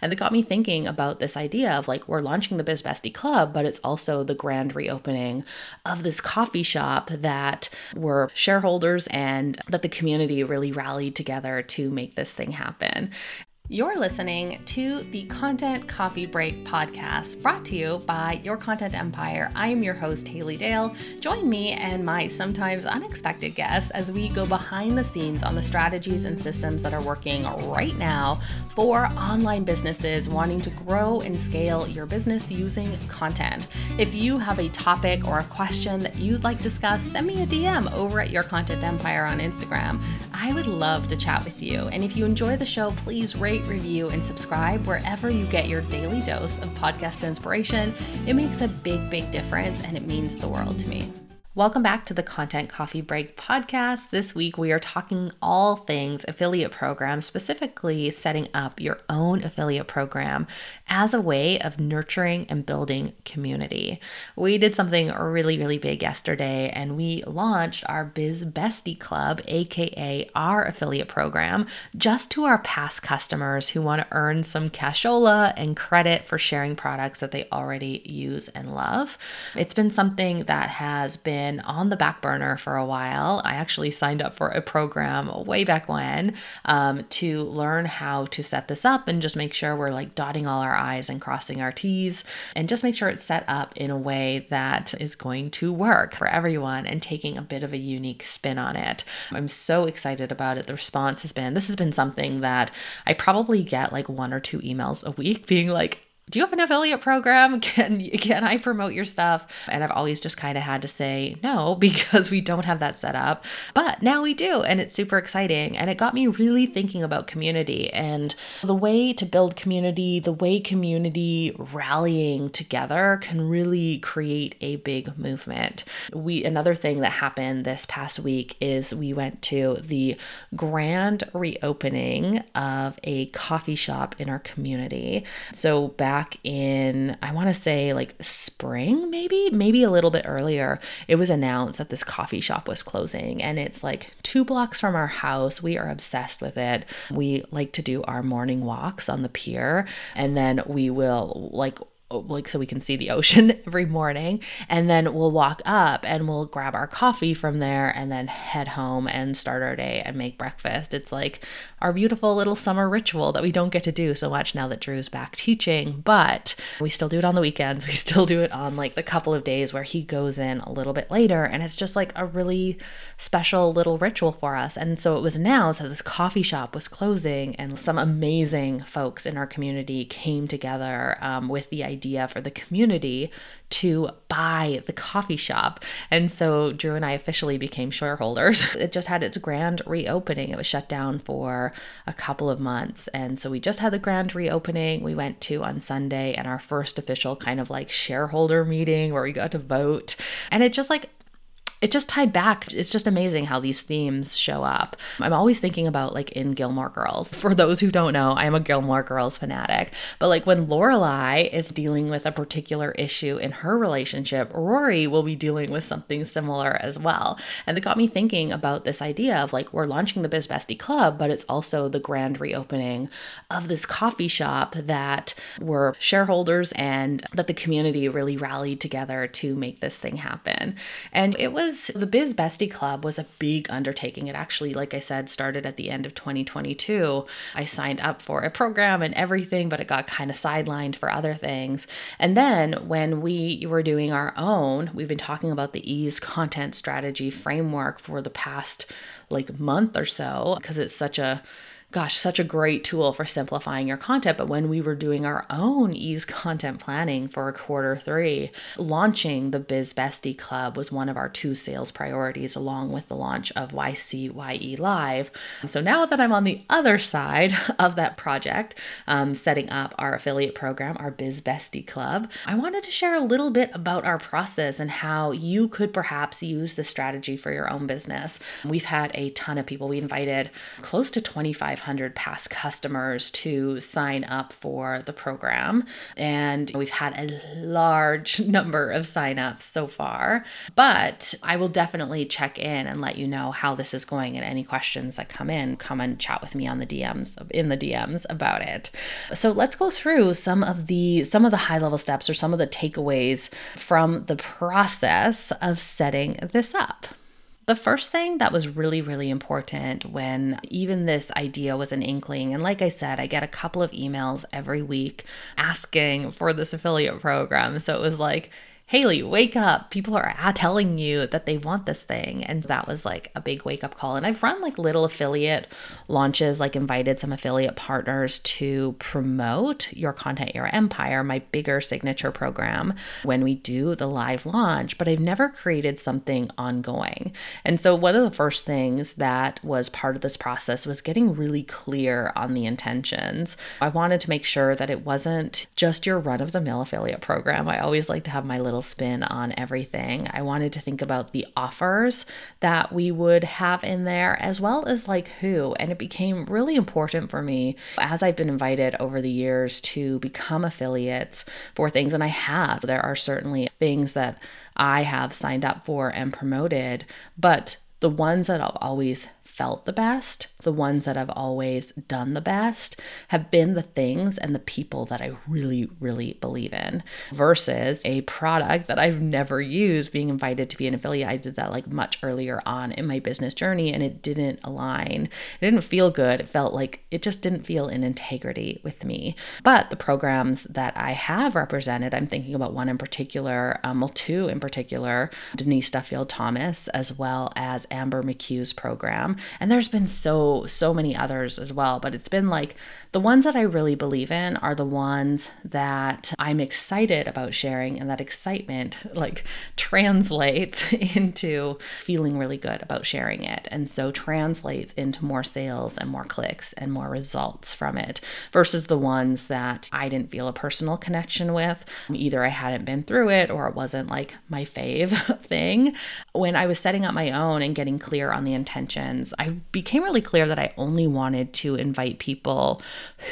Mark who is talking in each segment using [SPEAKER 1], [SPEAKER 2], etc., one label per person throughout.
[SPEAKER 1] And it got me thinking about this idea of like, we're launching the Biz Bestie Club, but it's also the grand reopening of this coffee shop that were shareholders and that the community really rallied together to make this thing happen. You're listening to the Content Coffee Break podcast brought to you by Your Content Empire. I am your host, Haley Dale. Join me and my sometimes unexpected guests as we go behind the scenes on the strategies and systems that are working right now for online businesses wanting to grow and scale your business using content. If you have a topic or a question that you'd like to discuss, send me a DM over at Your Content Empire on Instagram. I would love to chat with you. And if you enjoy the show, please rate rate, review, and subscribe wherever you get your daily dose of podcast inspiration. It makes a big, big difference and it means the world to me. Welcome back to the Content Coffee Break podcast. This week we are talking all things affiliate programs, specifically setting up your own affiliate program as a way of nurturing and building community. We did something really, really big yesterday and we launched our Biz Bestie Club, aka our affiliate program, just to our past customers who want to earn some cashola and credit for sharing products that they already use and love. It's been something that has been been on the back burner for a while. I actually signed up for a program way back when um, to learn how to set this up and just make sure we're like dotting all our I's and crossing our T's and just make sure it's set up in a way that is going to work for everyone and taking a bit of a unique spin on it. I'm so excited about it. The response has been this has been something that I probably get like one or two emails a week being like, do you have an affiliate program? Can can I promote your stuff? And I've always just kind of had to say no because we don't have that set up. But now we do, and it's super exciting. And it got me really thinking about community and the way to build community, the way community rallying together can really create a big movement. We another thing that happened this past week is we went to the grand reopening of a coffee shop in our community. So back back in, I want to say like spring, maybe, maybe a little bit earlier, it was announced that this coffee shop was closing. And it's like two blocks from our house. We are obsessed with it. We like to do our morning walks on the pier, and then we will like like so we can see the ocean every morning. And then we'll walk up and we'll grab our coffee from there and then head home and start our day and make breakfast. It's like our beautiful little summer ritual that we don't get to do so much now that Drew's back teaching but we still do it on the weekends. We still do it on like the couple of days where he goes in a little bit later. And it's just like a really special little ritual for us. And so it was now so this coffee shop was closing and some amazing folks in our community came together um, with the idea idea for the community to buy the coffee shop. And so Drew and I officially became shareholders. It just had its grand reopening. It was shut down for a couple of months. And so we just had the grand reopening. We went to on Sunday and our first official kind of like shareholder meeting where we got to vote. And it just like it just tied back. It's just amazing how these themes show up. I'm always thinking about like in Gilmore Girls. For those who don't know, I'm a Gilmore Girls fanatic. But like when Lorelai is dealing with a particular issue in her relationship, Rory will be dealing with something similar as well. And it got me thinking about this idea of like we're launching the Biz Bestie Club, but it's also the grand reopening of this coffee shop that were shareholders and that the community really rallied together to make this thing happen. And it was was the Biz Bestie Club was a big undertaking. It actually, like I said, started at the end of 2022. I signed up for a program and everything, but it got kind of sidelined for other things. And then when we were doing our own, we've been talking about the ease content strategy framework for the past like month or so because it's such a gosh, such a great tool for simplifying your content. But when we were doing our own ease content planning for quarter three, launching the Biz Bestie Club was one of our two sales priorities, along with the launch of YCYE Live. So now that I'm on the other side of that project, um, setting up our affiliate program, our Biz Bestie Club, I wanted to share a little bit about our process and how you could perhaps use the strategy for your own business. We've had a ton of people. We invited close to 25 500 past customers to sign up for the program. And we've had a large number of signups so far. But I will definitely check in and let you know how this is going and any questions that come in, come and chat with me on the DMs in the DMs about it. So let's go through some of the some of the high level steps or some of the takeaways from the process of setting this up. The first thing that was really, really important when even this idea was an inkling, and like I said, I get a couple of emails every week asking for this affiliate program. So it was like, Haley, wake up. People are telling you that they want this thing. And that was like a big wake up call. And I've run like little affiliate launches, like invited some affiliate partners to promote your content, your empire, my bigger signature program when we do the live launch, but I've never created something ongoing. And so one of the first things that was part of this process was getting really clear on the intentions. I wanted to make sure that it wasn't just your run of the mill affiliate program. I always like to have my little little spin on everything. I wanted to think about the offers that we would have in there, as well as like who. And it became really important for me as I've been invited over the years to become affiliates for things. And I have. There are certainly things that I have signed up for and promoted, but the ones that I've always felt the best, the ones that I've always done the best, have been the things and the people that I really, really believe in versus a product that I've never used being invited to be an affiliate. I did that like much earlier on in my business journey and it didn't align. It didn't feel good. It felt like it just didn't feel in integrity with me. But the programs that I have represented, I'm thinking about one in particular, um, well, two in particular, Denise Duffield Thomas, as well as Amber McCue's program. And there's been so, so many others as well. But it's been like the ones that I really believe in are the ones that I'm excited about sharing, and that excitement like translates into feeling really good about sharing it. And so translates into more sales and more clicks and more results from it versus the ones that I didn't feel a personal connection with. Either I hadn't been through it or it wasn't like my fave thing. When I was setting up my own and getting clear on the intentions, I became really clear that I only wanted to invite people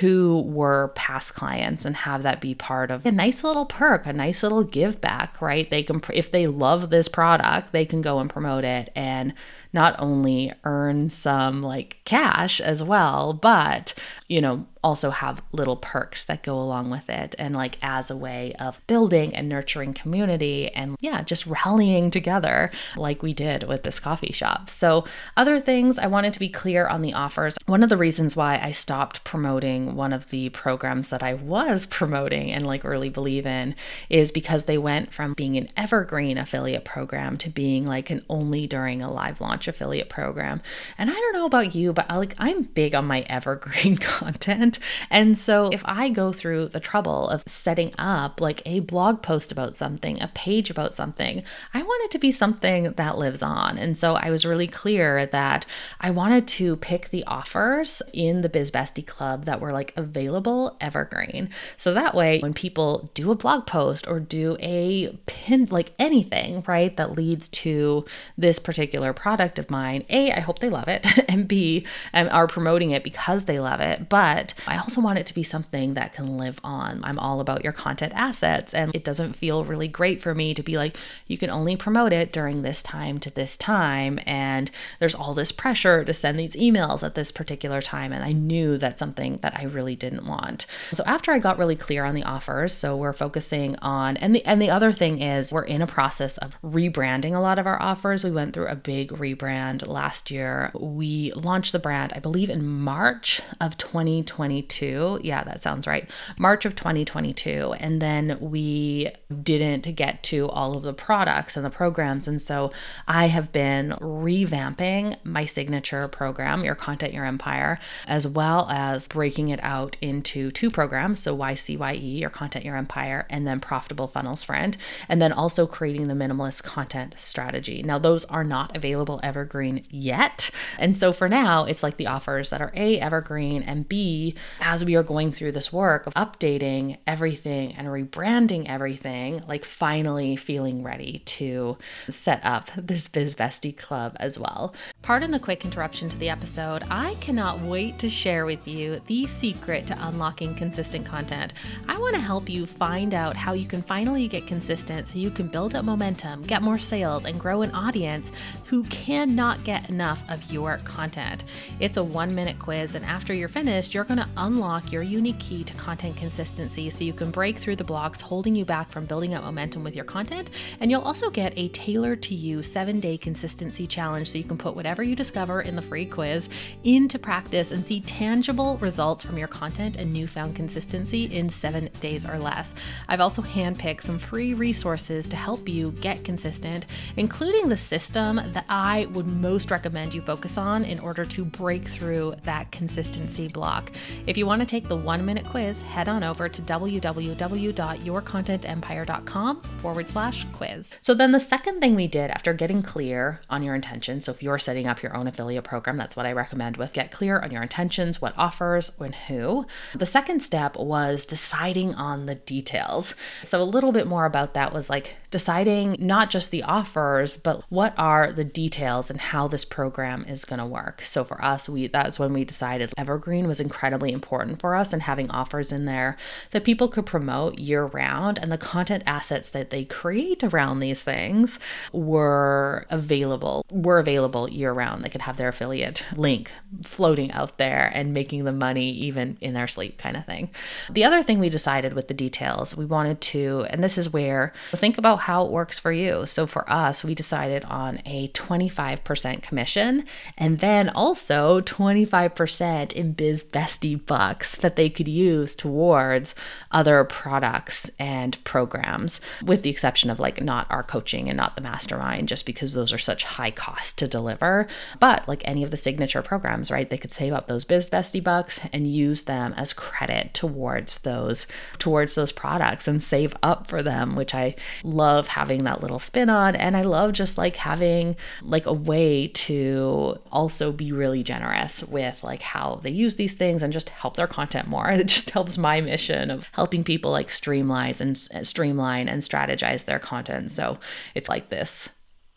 [SPEAKER 1] who were past clients and have that be part of a nice little perk, a nice little give back, right? They can, if they love this product, they can go and promote it and not only earn some like cash as well, but, you know, also have little perks that go along with it and like as a way of building and nurturing community and yeah just rallying together like we did with this coffee shop. So other things i wanted to be clear on the offers. One of the reasons why i stopped promoting one of the programs that i was promoting and like really believe in is because they went from being an evergreen affiliate program to being like an only during a live launch affiliate program. And i don't know about you but I, like i'm big on my evergreen content and so if I go through the trouble of setting up like a blog post about something, a page about something, I want it to be something that lives on. And so I was really clear that I wanted to pick the offers in the Biz Bestie Club that were like available evergreen. So that way, when people do a blog post or do a pin, like anything, right, that leads to this particular product of mine, A, I hope they love it, and B, um, are promoting it because they love it. But I also want it to be something that can live on. I'm all about your content assets, and it doesn't feel really great for me to be like, you can only promote it during this time to this time. And there's all this pressure to send these emails at this particular time. And I knew that's something that I really didn't want. So after I got really clear on the offers, so we're focusing on, and the, and the other thing is we're in a process of rebranding a lot of our offers. We went through a big rebrand last year. We launched the brand, I believe, in March of 2020. 2022. Yeah, that sounds right. March of 2022. And then we didn't get to all of the products and the programs. And so I have been revamping my signature program, Your Content, Your Empire, as well as breaking it out into two programs. So YCYE, Your Content, Your Empire, and then Profitable Funnels Friend. And then also creating the minimalist content strategy. Now, those are not available evergreen yet. And so for now, it's like the offers that are A, evergreen, and B, as we are going through this work of updating everything and rebranding everything, like finally feeling ready to set up this Biz Bestie Club as well. Pardon the quick interruption to the episode. I cannot wait to share with you the secret to unlocking consistent content. I want to help you find out how you can finally get consistent so you can build up momentum, get more sales, and grow an audience who cannot get enough of your content. It's a one minute quiz, and after you're finished, you're going unlock your unique key to content consistency so you can break through the blocks holding you back from building up momentum with your content. And you'll also get a tailored to you seven day consistency challenge so you can put whatever you discover in the free quiz into practice and see tangible results from your content and newfound consistency in seven days or less. I've also handpicked some free resources to help you get consistent, including the system that I would most recommend you focus on in order to break through that consistency block. If you want to take the one minute quiz, head on over to www.yourcontentempire.com forward slash quiz. So then the second thing we did after getting clear on your intentions, so if you're setting up your own affiliate program, that's what I recommend with get clear on your intentions, what offers, when who. The second step was deciding on the details. So a little bit more about that was like deciding not just the offers, but what are the details and how this program is going to work. So for us, we that's when we decided Evergreen was incredibly important for us and having offers in there that people could promote year round and the content assets that they create around these things were available were available year round. They could have their affiliate link floating out there and making the money even in their sleep kind of thing. The other thing we decided with the details, we wanted to and this is where think about how it works for you. So for us, we decided on a 25% commission and then also 25% in Biz Bestie bucks that they could use towards other products and programs, with the exception of like not our coaching and not the mastermind, just because those are such high cost to deliver. But like any of the signature programs, right, they could save up those Biz Bestie bucks and use them as credit towards those towards those products and save up for them, which I love having that little spin on. And I love just like having like a way to also be really generous with like how they use these things and just help their content more. It just helps my mission of helping people like streamline and streamline and strategize their content. So it's like this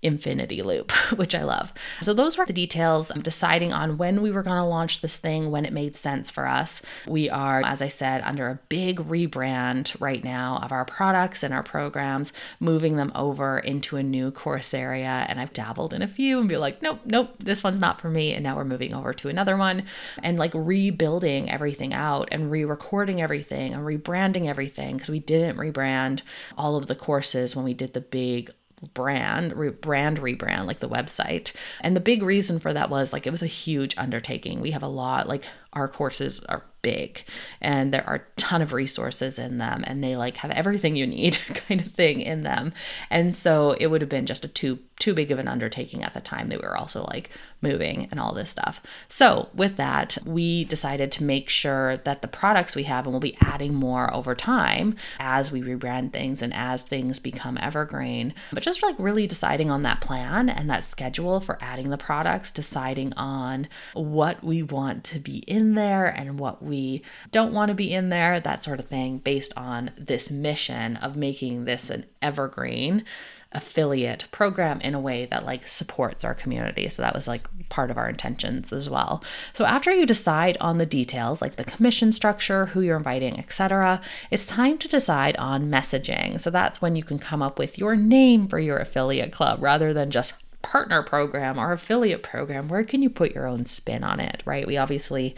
[SPEAKER 1] infinity loop, which I love. So, those were the details of deciding on when we were going to launch this thing, when it made sense for us. We are, as I said, under a big rebrand right now of our products and our programs, moving them over into a new course area. And I've dabbled in a few and be like, nope, nope, this one's not for me. And now we're moving over to another one and like rebuilding everything out and re recording everything and rebranding everything because we didn't rebrand all of the courses when we did the big brand re- brand rebrand like the website. And the big reason for that was like it was a huge undertaking. We have a lot like our courses are big and there are a ton of resources in them and they like have everything you need kind of thing in them. And so it would have been just a too too big of an undertaking at the time they were also like moving and all this stuff. So with that we decided to make sure that the products we have and we'll be adding more over time as we rebrand things and as things become evergreen but just like really deciding on that plan and that schedule for adding the products deciding on what we want to be in there and what we don't want to be in there, that sort of thing, based on this mission of making this an evergreen affiliate program in a way that like supports our community. So that was like part of our intentions as well. So after you decide on the details like the commission structure, who you're inviting, etc., it's time to decide on messaging. So that's when you can come up with your name for your affiliate club rather than just partner program or affiliate program, where can you put your own spin on it, right? We obviously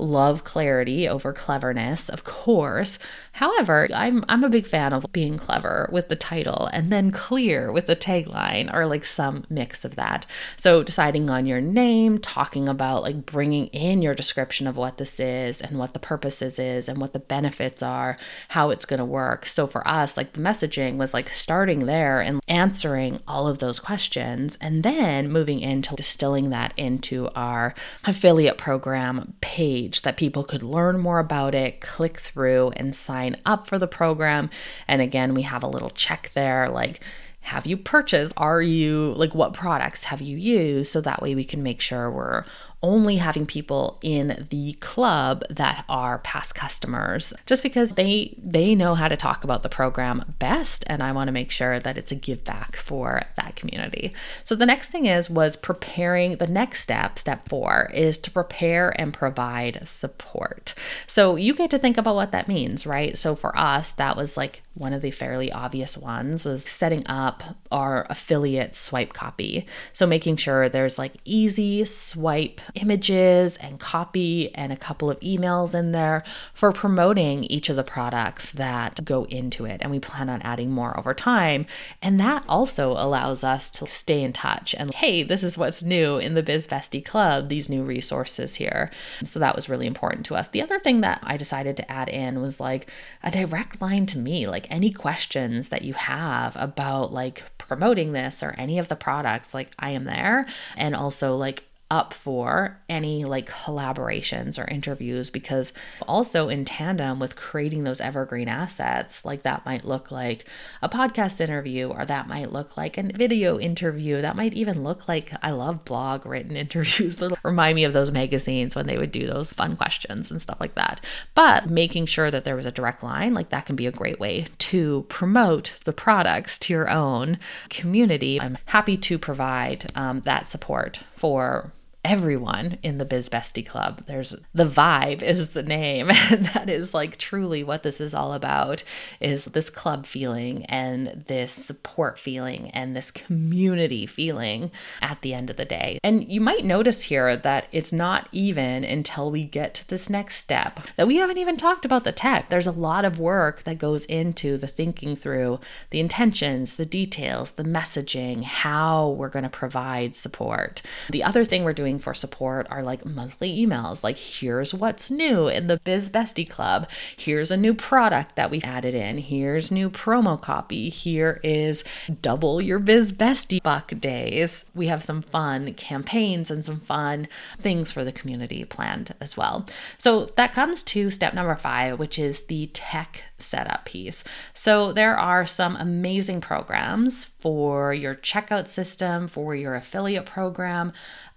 [SPEAKER 1] love clarity over cleverness, of course. However, I'm I'm a big fan of being clever with the title and then clear with the tagline or like some mix of that. So deciding on your name, talking about like bringing in your description of what this is and what the purposes is and what the benefits are, how it's going to work. So for us, like the messaging was like starting there and answering all of those questions and then moving into distilling that into our affiliate program page page that people could learn more about it, click through, and sign up for the program. And again, we have a little check there like, have you purchased? Are you like what products have you used? So that way we can make sure we're only having people in the club that are past customers just because they they know how to talk about the program best and I want to make sure that it's a give back for that community. So the next thing is was preparing the next step, step 4 is to prepare and provide support. So you get to think about what that means, right? So for us that was like one of the fairly obvious ones was setting up our affiliate swipe copy. So making sure there's like easy swipe images and copy and a couple of emails in there for promoting each of the products that go into it. And we plan on adding more over time. And that also allows us to stay in touch and hey, this is what's new in the Biz Bestie Club, these new resources here. So that was really important to us. The other thing that I decided to add in was like a direct line to me, like any questions that you have about like promoting this or any of the products, like I am there. And also like up for any like collaborations or interviews because also in tandem with creating those evergreen assets like that might look like a podcast interview or that might look like a video interview. That might even look like I love blog written interviews. That remind me of those magazines when they would do those fun questions and stuff like that. But making sure that there was a direct line like that can be a great way to promote the products to your own community. I'm happy to provide um, that support for everyone in the Biz Bestie Club. There's the vibe is the name. And that is like truly what this is all about is this club feeling and this support feeling and this community feeling at the end of the day. And you might notice here that it's not even until we get to this next step that we haven't even talked about the tech. There's a lot of work that goes into the thinking through the intentions, the details, the messaging, how we're going to provide support. The other thing we're doing doing for support are like monthly emails like here's what's new in the biz bestie club. Here's a new product that we've added in. Here's new promo copy. Here is double your biz bestie buck days. We have some fun campaigns and some fun things for the community planned as well. So that comes to step number five which is the tech setup piece. So there are some amazing programs for your checkout system for your affiliate program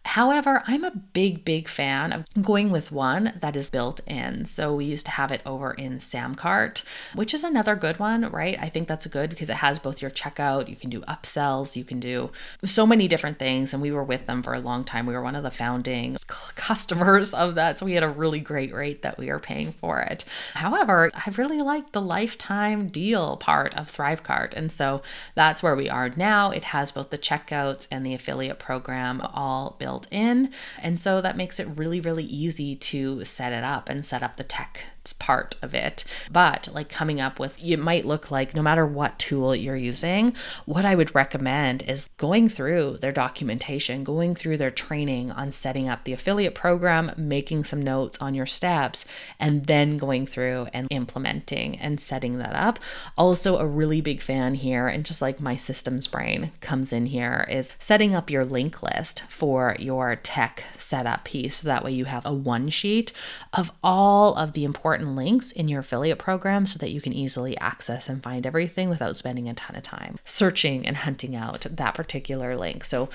[SPEAKER 1] However, I'm a big, big fan of going with one that is built in. So we used to have it over in Samcart, which is another good one, right? I think that's good because it has both your checkout, you can do upsells, you can do so many different things. And we were with them for a long time. We were one of the founding customers of that. So we had a really great rate that we were paying for it. However, I really like the lifetime deal part of Thrivecart. And so that's where we are now. It has both the checkouts and the affiliate program all built built in. And so that makes it really, really easy to set it up and set up the tech part of it. But like coming up with, it might look like no matter what tool you're using, what I would recommend is going through their documentation, going through their training on setting up the affiliate program, making some notes on your steps, and then going through and implementing and setting that up. Also, a really big fan here, and just like my systems brain comes in here, is setting up your link list for your tech setup piece. So that way you have a one sheet of all of the important important links in your affiliate program so that you can easily access and find everything without spending a ton of time searching and hunting out that particular link. So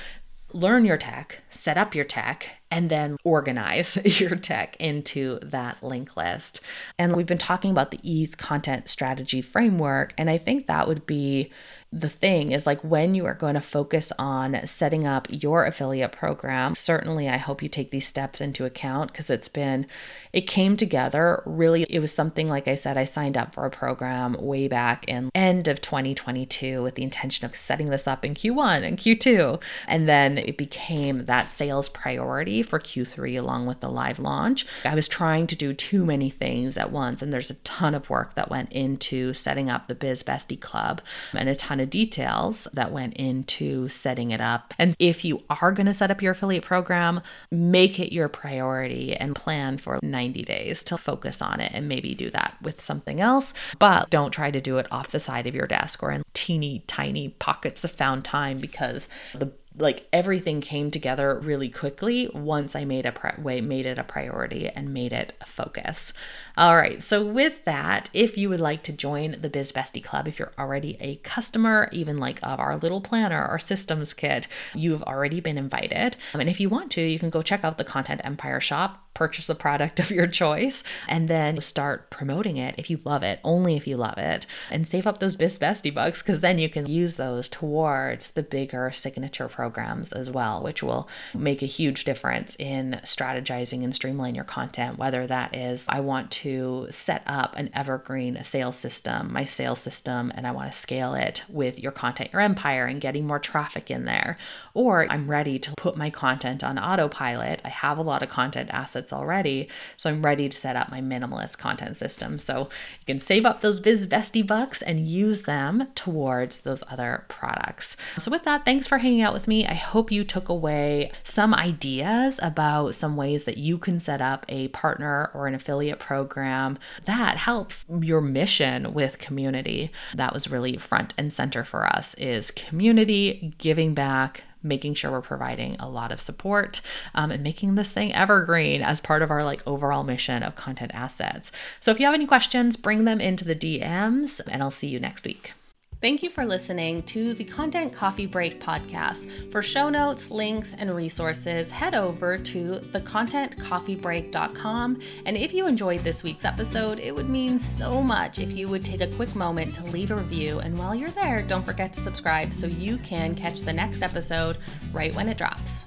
[SPEAKER 1] learn your tech, set up your tech, and then organize your tech into that link list. And we've been talking about the ease content strategy framework, and I think that would be the thing is like when you are going to focus on setting up your affiliate program certainly i hope you take these steps into account because it's been it came together really it was something like i said i signed up for a program way back in end of 2022 with the intention of setting this up in q1 and q2 and then it became that sales priority for q3 along with the live launch i was trying to do too many things at once and there's a ton of work that went into setting up the biz bestie club and a ton of details that went into setting it up. And if you are going to set up your affiliate program, make it your priority and plan for 90 days to focus on it and maybe do that with something else. But don't try to do it off the side of your desk or in teeny tiny pockets of found time because the like everything came together really quickly once I made a pri- way made it a priority and made it a focus. All right, so with that, if you would like to join the Biz Bestie Club, if you're already a customer, even like of our little planner or systems kit, you've already been invited. And if you want to, you can go check out the Content Empire shop purchase a product of your choice and then start promoting it if you love it, only if you love it, and save up those Biz Bestie bucks because then you can use those towards the bigger signature programs as well, which will make a huge difference in strategizing and streamline your content. Whether that is, I want to set up an evergreen sales system, my sales system, and I want to scale it with your content, your empire, and getting more traffic in there, or I'm ready to put my content on autopilot. I have a lot of content assets already. So I'm ready to set up my minimalist content system. So you can save up those Biz Bestie bucks and use them towards those other products. So with that, thanks for hanging out with me. I hope you took away some ideas about some ways that you can set up a partner or an affiliate program that helps your mission with community. That was really front and center for us is community giving back making sure we're providing a lot of support um, and making this thing evergreen as part of our like overall mission of content assets. So if you have any questions, bring them into the DMs and I'll see you next week. Thank you for listening to the Content Coffee Break podcast. For show notes, links, and resources, head over to thecontentcoffeebreak.com. And if you enjoyed this week's episode, it would mean so much if you would take a quick moment to leave a review. And while you're there, don't forget to subscribe so you can catch the next episode right when it drops.